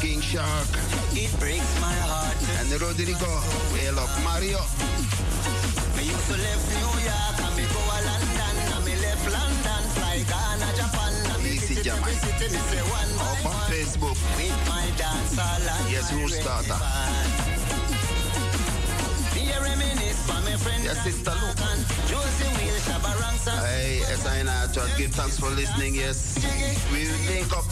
King Shark. It breaks my heart. En Rodrigo, we love Mario. Me used to live New York, and me go to London, and me left London, fly Ghana, Japan, and Easy visit Jam. every city, me say one by Op one. Facebook. With my dance all and Yes, who's starter? Yes, Wheel, Shabba Hey, as I just give thanks for listening. Yes, we will link up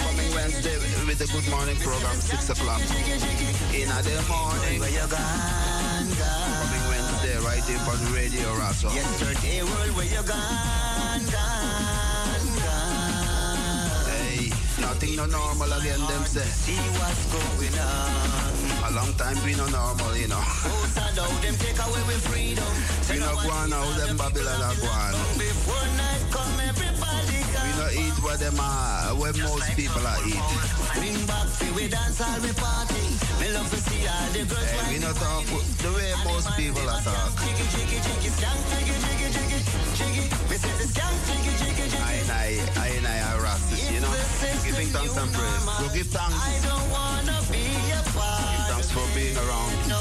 coming Wednesday with the Good Morning program, 6 o'clock. In the morning, where you gone, gone. coming Wednesday, right here on Radio Razo. Yesterday world, where you gone, gone, nothing no normal again, them say. See what's going on. A long time we no normal, you know. Oh, sad how them take away with freedom. We no go on how them Babylon are go on. Before night come, everybody We no eat what them are, what most people are eat. Bring back till we dance all we party. Me love to see all the girls Hey, we no talk the way most people are talk. Jiggy, jiggy, jiggy, skank, jiggy, jiggy, jiggy, jiggy. Me say the skank, jiggy, jiggy, jiggy. I and I, I and I are rastas, you know. Giving thanks and praise. So give thanks. I don't wanna be a part. Give thanks for being around. No.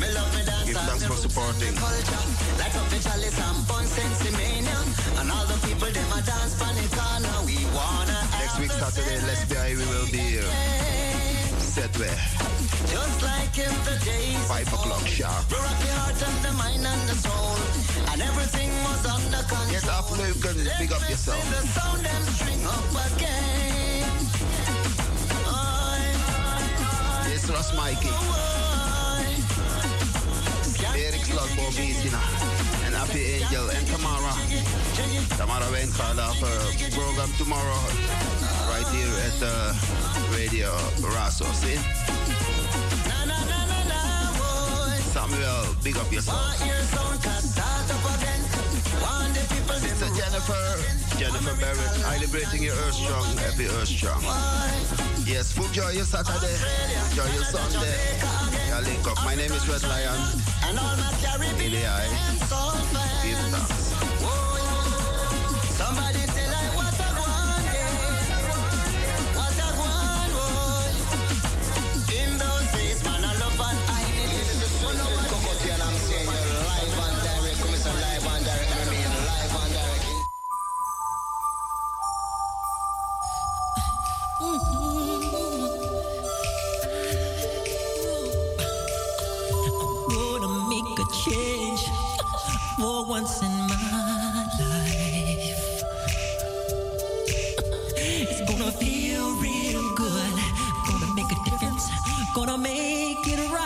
Me love me dance Give thanks for supporting. culture. Like chalice and bun sensi mania. And all the people them a dance pan the corner. We wanna Next week Saturday, let's be we will be here. Set where? Just like in the days Five o'clock sharp. The heart and the mind and the soul. And everything was under control. Yes, after you can big up yourself. The sound them string up again. Yes, Ross Mikey. Eric Slugbo Beasina. And Happy Angel and Tamara. Tamara Wayne called off her program tomorrow. Right here at the radio Raso. See? Samuel, big up yourself. Sister Jennifer, Jennifer Barrett, celebrating your Earth Strong, happy Earth Strong. Yes, full joy your Saturday, enjoy your Sunday. Link up. My name is Red Lion. And all my Billy I. Give thanks. Once in my life. It's gonna feel real good. Gonna make a difference. Gonna make it right.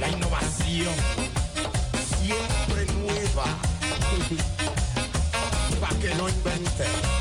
La innovación. Siempre nueva. Pa' que no invente.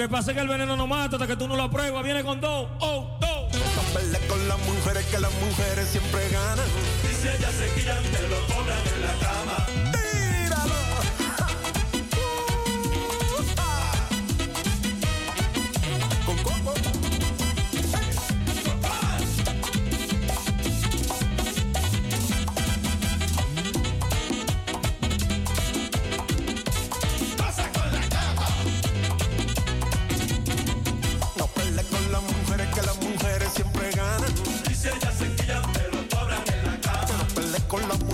que pasa es que el veneno no mata hasta que tú no lo pruebas. Viene con dos, oh, dos. No con las mujeres que las mujeres siempre ganan. Y si ellas se quitan, te lo cobran en la cara. con la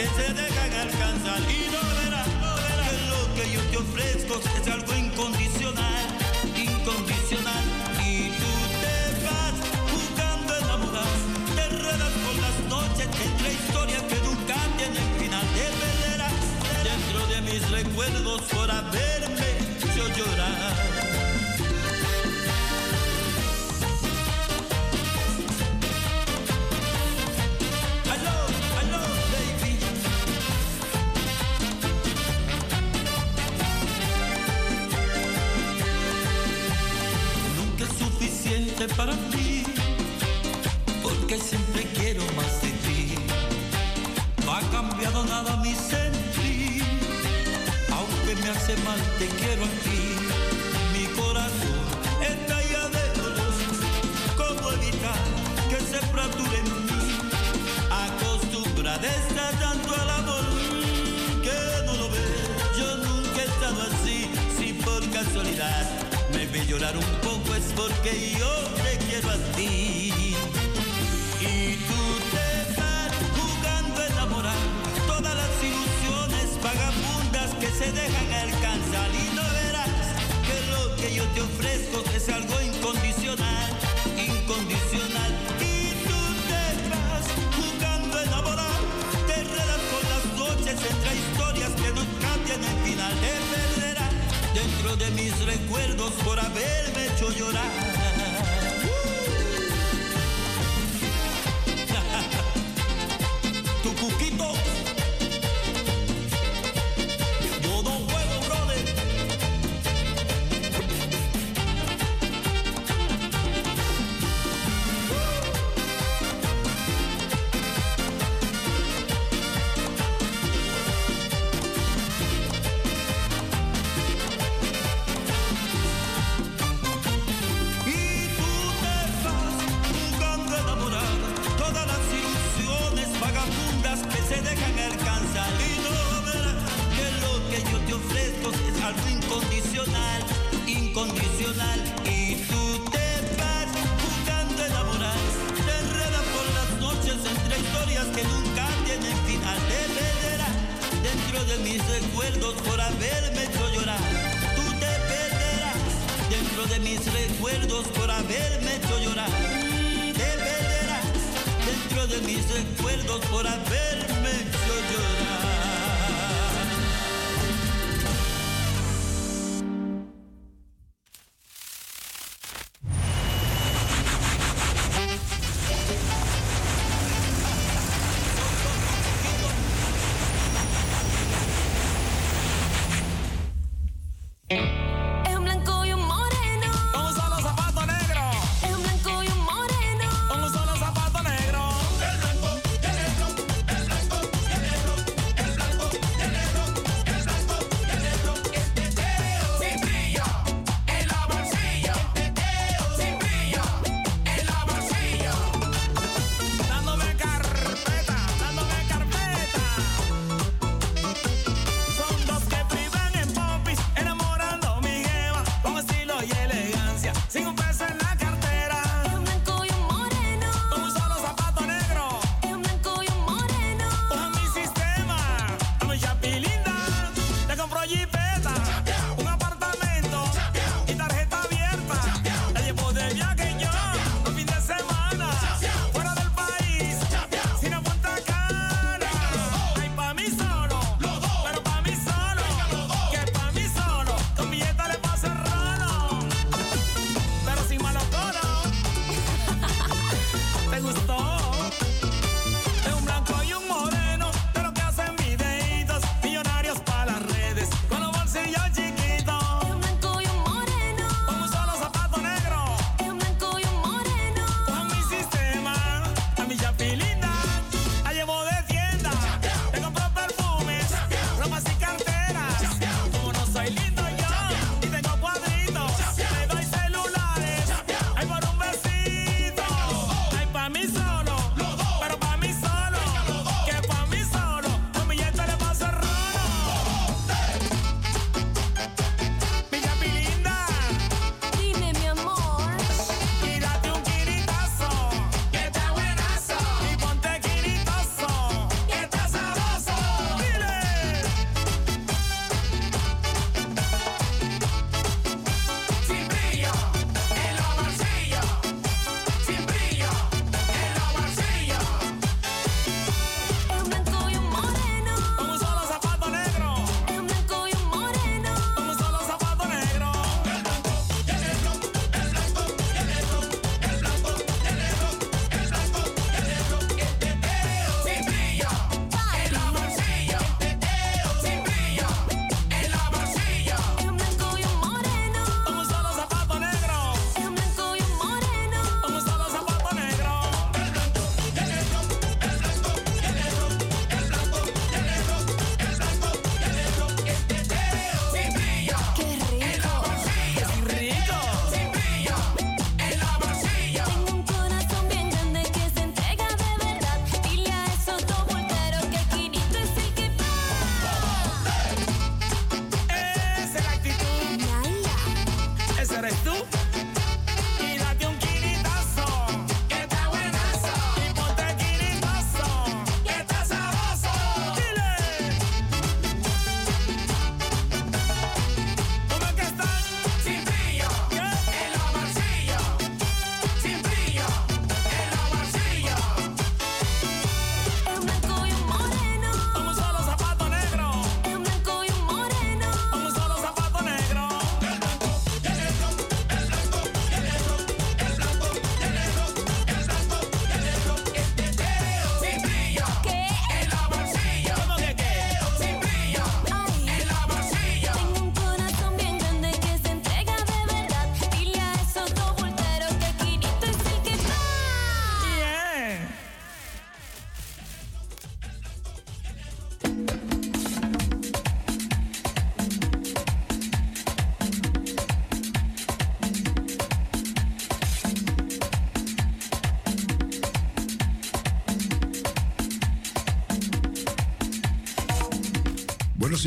que se dejan alcanzar. Y no verás, no verás que lo que yo te ofrezco es algo incondicional, incondicional. Y tú te vas jugando a enamorar, te enredas con las noches entre historias que nunca tienen final. Te perderás dentro de mis recuerdos por haberme para mí, porque siempre quiero más de ti. No ha cambiado nada mi sentir, aunque me hace mal te quiero aquí. Mi corazón está ya de dolor, ¿cómo evitar que se fracture en mí? Acostumbrada está tanto al amor que no lo ve. Yo nunca he estado así, si por casualidad llorar un poco es porque yo te quiero a ti. Y tú te vas jugando a enamorar todas las ilusiones vagabundas que se dejan alcanzar y no verás que lo que yo te ofrezco es algo incondicional, incondicional. Y tú te vas jugando a enamorar, te enredas con las noches entre historias que nunca tienen final. De mis recuerdos por haberme hecho llorar.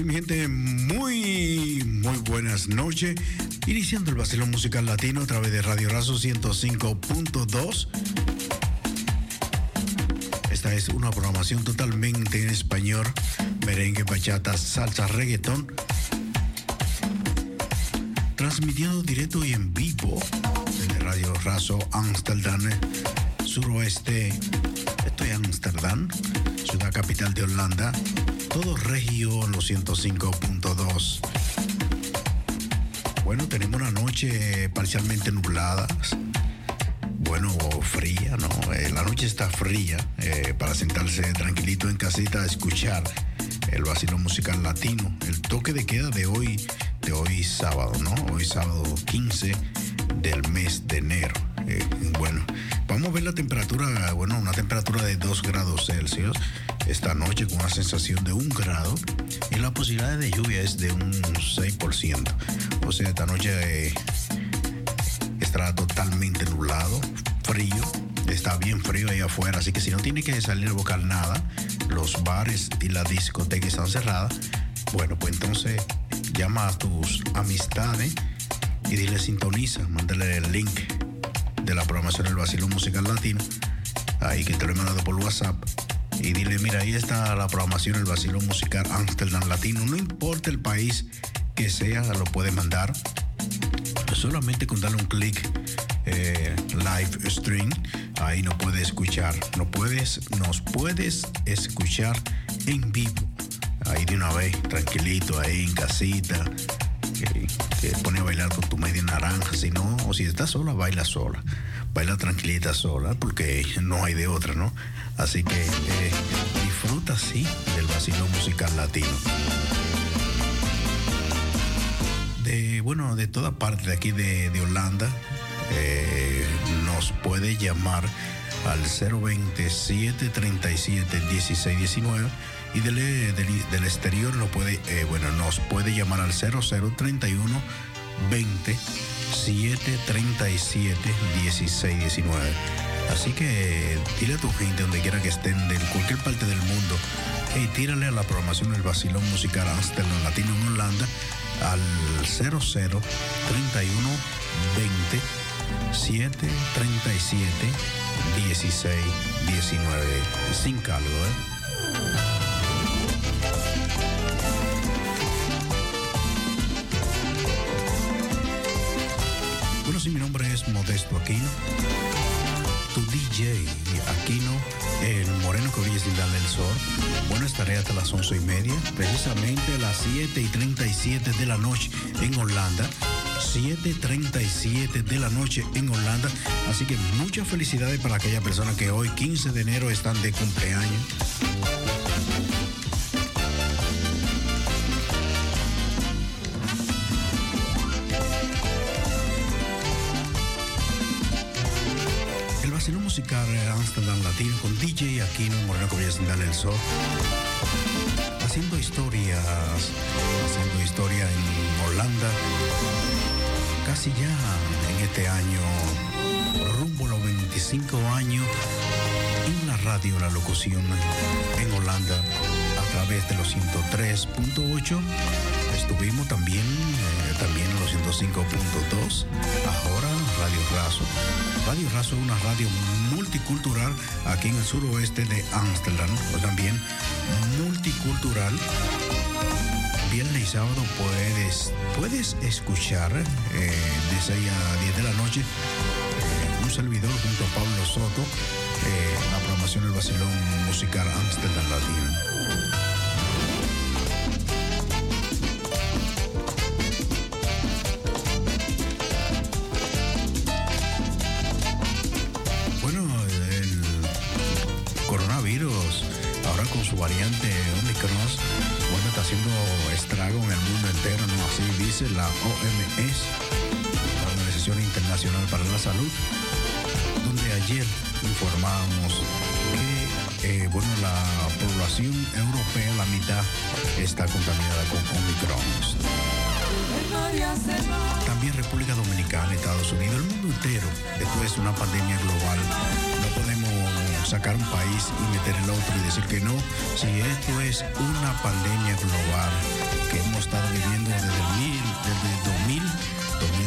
Mi gente, muy, muy buenas noches. Iniciando el vacilón musical latino a través de Radio Razo 105.2. Esta es una programación totalmente en español, merengue, bachata, salsa, reggaetón. Transmitiendo directo y en vivo desde Radio Razo Amsterdam, suroeste. Estoy en Amsterdam, ciudad capital de Holanda. Todo regio los 105.2. Bueno, tenemos una noche parcialmente nublada. Bueno, fría, ¿no? Eh, la noche está fría eh, para sentarse tranquilito en casita a escuchar el vacilo musical latino. El toque de queda de hoy, de hoy sábado, ¿no? Hoy sábado 15 del mes de enero. Eh, bueno, vamos a ver la temperatura, bueno, una temperatura de 2 grados Celsius esta noche con una sensación de un grado y la posibilidad de lluvia es de un 6%. O sea, esta noche eh, estará totalmente nublado, frío, está bien frío ahí afuera, así que si no tiene que salir a buscar nada, los bares y las discotecas están cerradas, bueno, pues entonces llama a tus amistades y dile sintoniza, mándale el link de la programación del Vacilón Musical Latino, ahí que te lo he mandado por WhatsApp y dile, mira, ahí está la programación del Vacilón Musical Amsterdam Latino. No importa el país que sea, lo puede mandar. Solamente con darle un clic eh, live stream, ahí no puede escuchar. No puedes, nos puedes escuchar en vivo. Ahí de una vez, tranquilito, ahí en casita. Que, que pone a bailar con tu media naranja, si no, o si estás sola, baila sola. Baila tranquilita sola, porque no hay de otra, ¿no? Así que eh, disfruta, sí, del vacilo musical latino. De, bueno, de toda parte de aquí de, de Holanda, eh, nos puede llamar al 020 737 1619 y del, del, del exterior lo puede, eh, bueno, nos puede llamar al 0031 20 737 1619. Así que dile a tu gente donde quiera que estén, de cualquier parte del mundo, hey, tírale a la programación del Basilón Musical Amsterdam Latino en Holanda al 00 31 20 737 16 19 sin cargo, ¿eh? Es Modesto Aquino tu DJ Aquino, el moreno que brilla sin darle el sol. Bueno, estaré hasta las once y media, precisamente a las 7 y 37 de la noche en Holanda. 7.37 de la noche en Holanda. Así que muchas felicidades para aquella persona que hoy, 15 de enero, están de cumpleaños. Con DJ Aquino Moreno sin darle el sol. Haciendo historias, haciendo historia en Holanda. Casi ya en este año, rumbo a los 25 años, en la radio, la locución en Holanda, a través de los 103.8. Estuvimos también, eh, también en los 105.2. Ahora Radio Razo. Radio Razo es una radio multicultural aquí en el suroeste de Amsterdam, o también multicultural. Viernes y sábado puedes, puedes escuchar eh, de 6 a 10 de la noche eh, un servidor junto a Pablo Soto eh, la programación del Basilón Musical Amsterdam Latino. Bueno, está haciendo estrago en el mundo entero, ¿no? Así dice la OMS, la Organización Internacional para la Salud, donde ayer informamos que, eh, bueno, la población europea, la mitad, está contaminada con Omicron. También República Dominicana, Estados Unidos, el mundo entero. Esto es una pandemia global sacar un país y meter el otro y decir que no, si esto es una pandemia global que hemos estado viviendo desde el mil, desde 2000,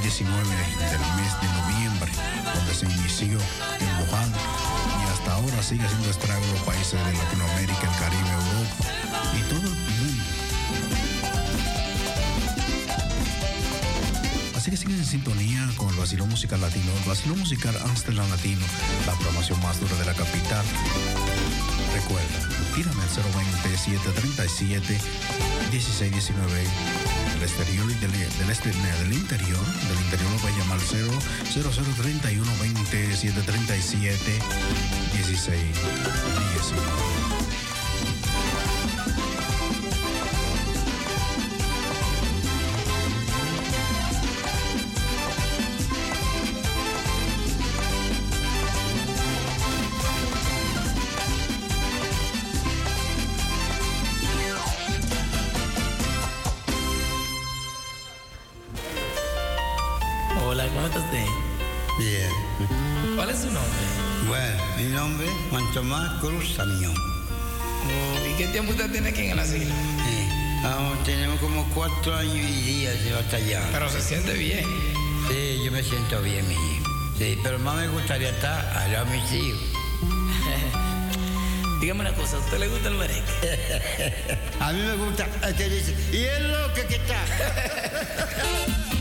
2019, del mes de noviembre, donde se inició en Wuhan y hasta ahora sigue haciendo estragos los países de Latinoamérica, el Caribe, Europa y todo el Así que siguen en sintonía con el Vacilón Musical Latino, el Vacilón Musical Amsterdam Latino, la programación más dura de la capital. Recuerda, tírame al 020 37 16 19 del exterior y del, del, este, del interior. Del interior lo va a llamar 0 0031 20 737 16 19. nombre Juan Tomás Cruz Samión. Oh, ¿Y qué tiempo usted tiene aquí en el asilo? Eh, sí. Tenemos como cuatro años y días de batallar. Pero se siente bien. Sí, yo me siento bien, mi hijo. Sí, pero más me gustaría estar al lado de mis hijos. Dígame una cosa, ¿a usted le gusta el merengue? a mí me gusta. Usted dice, y es loco que está.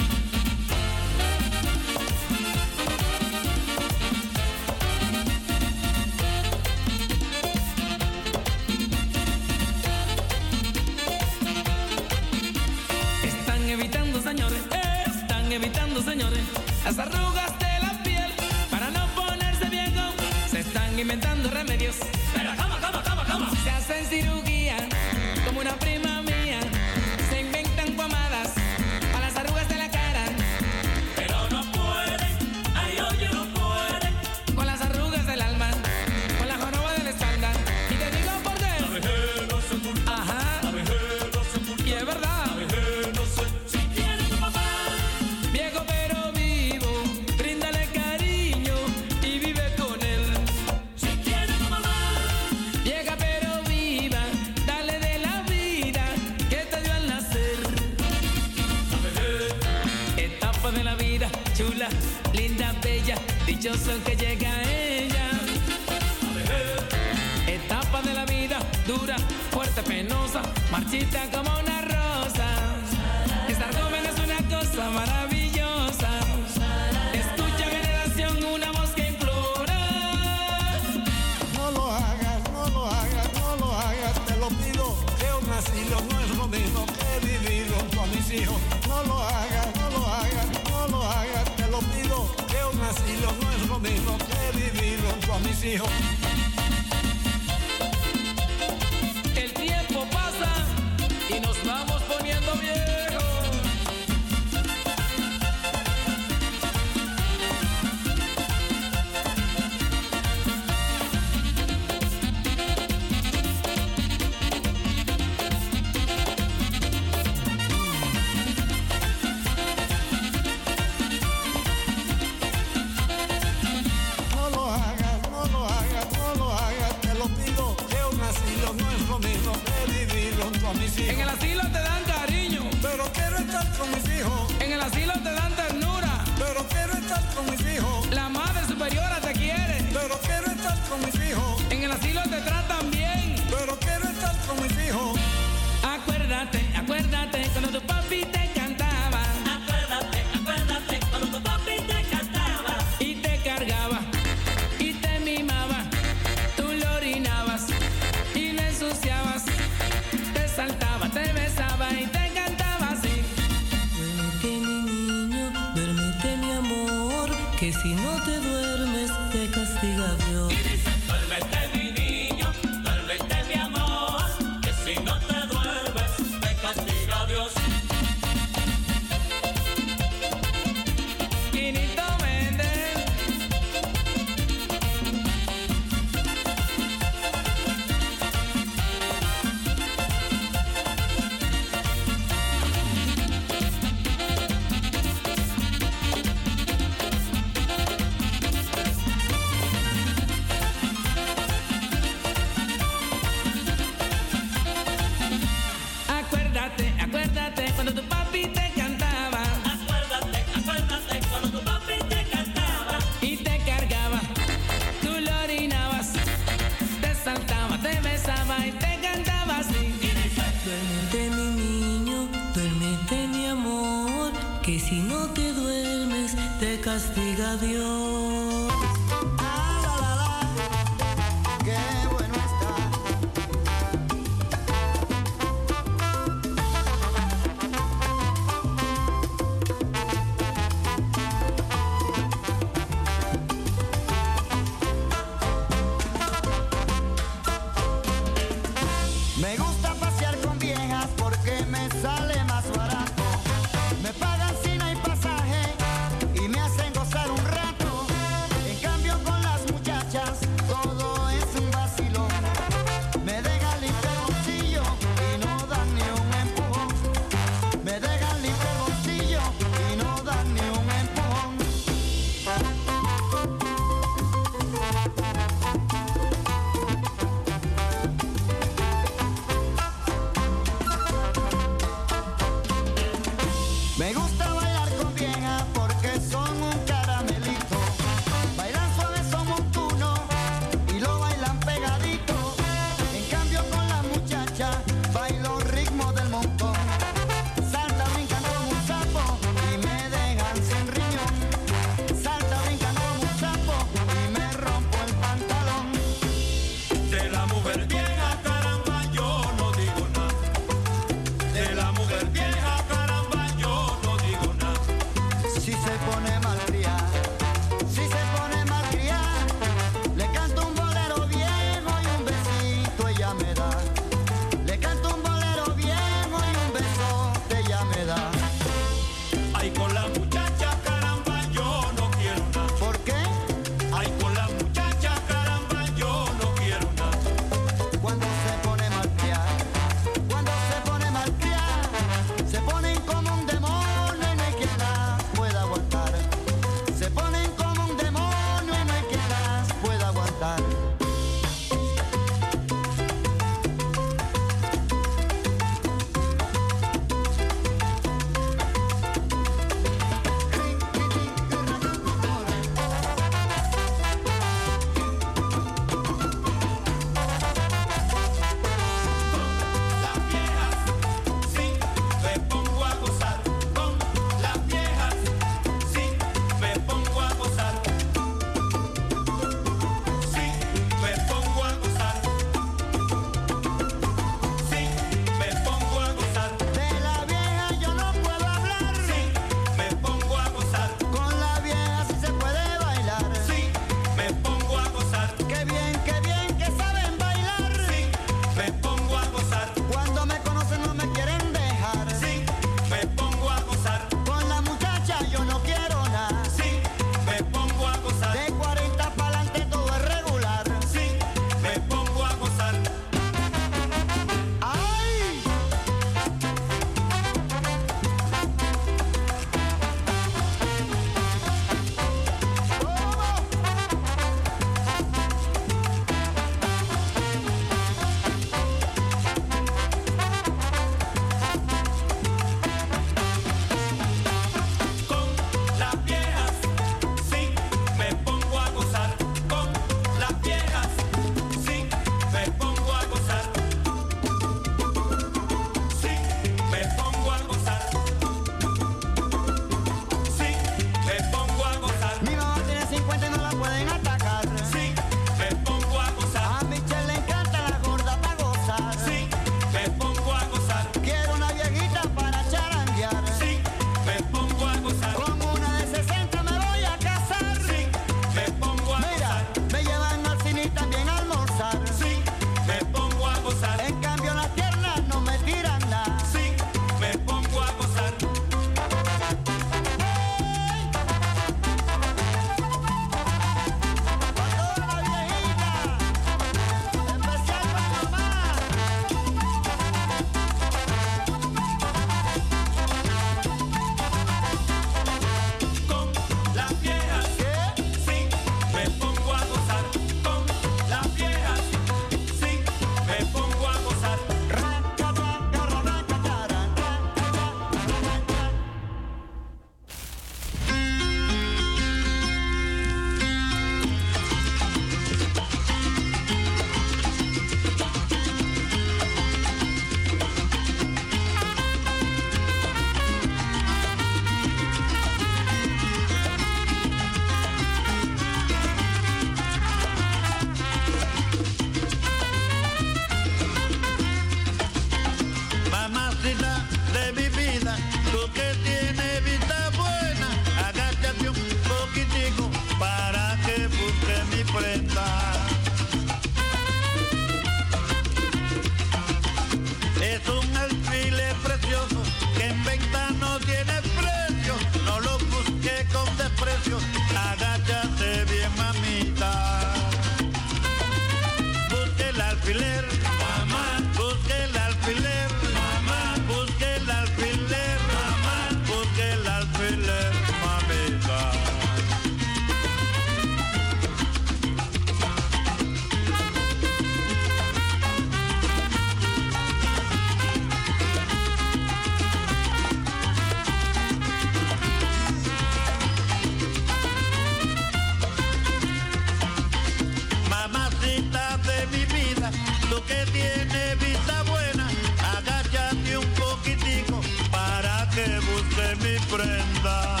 prenda.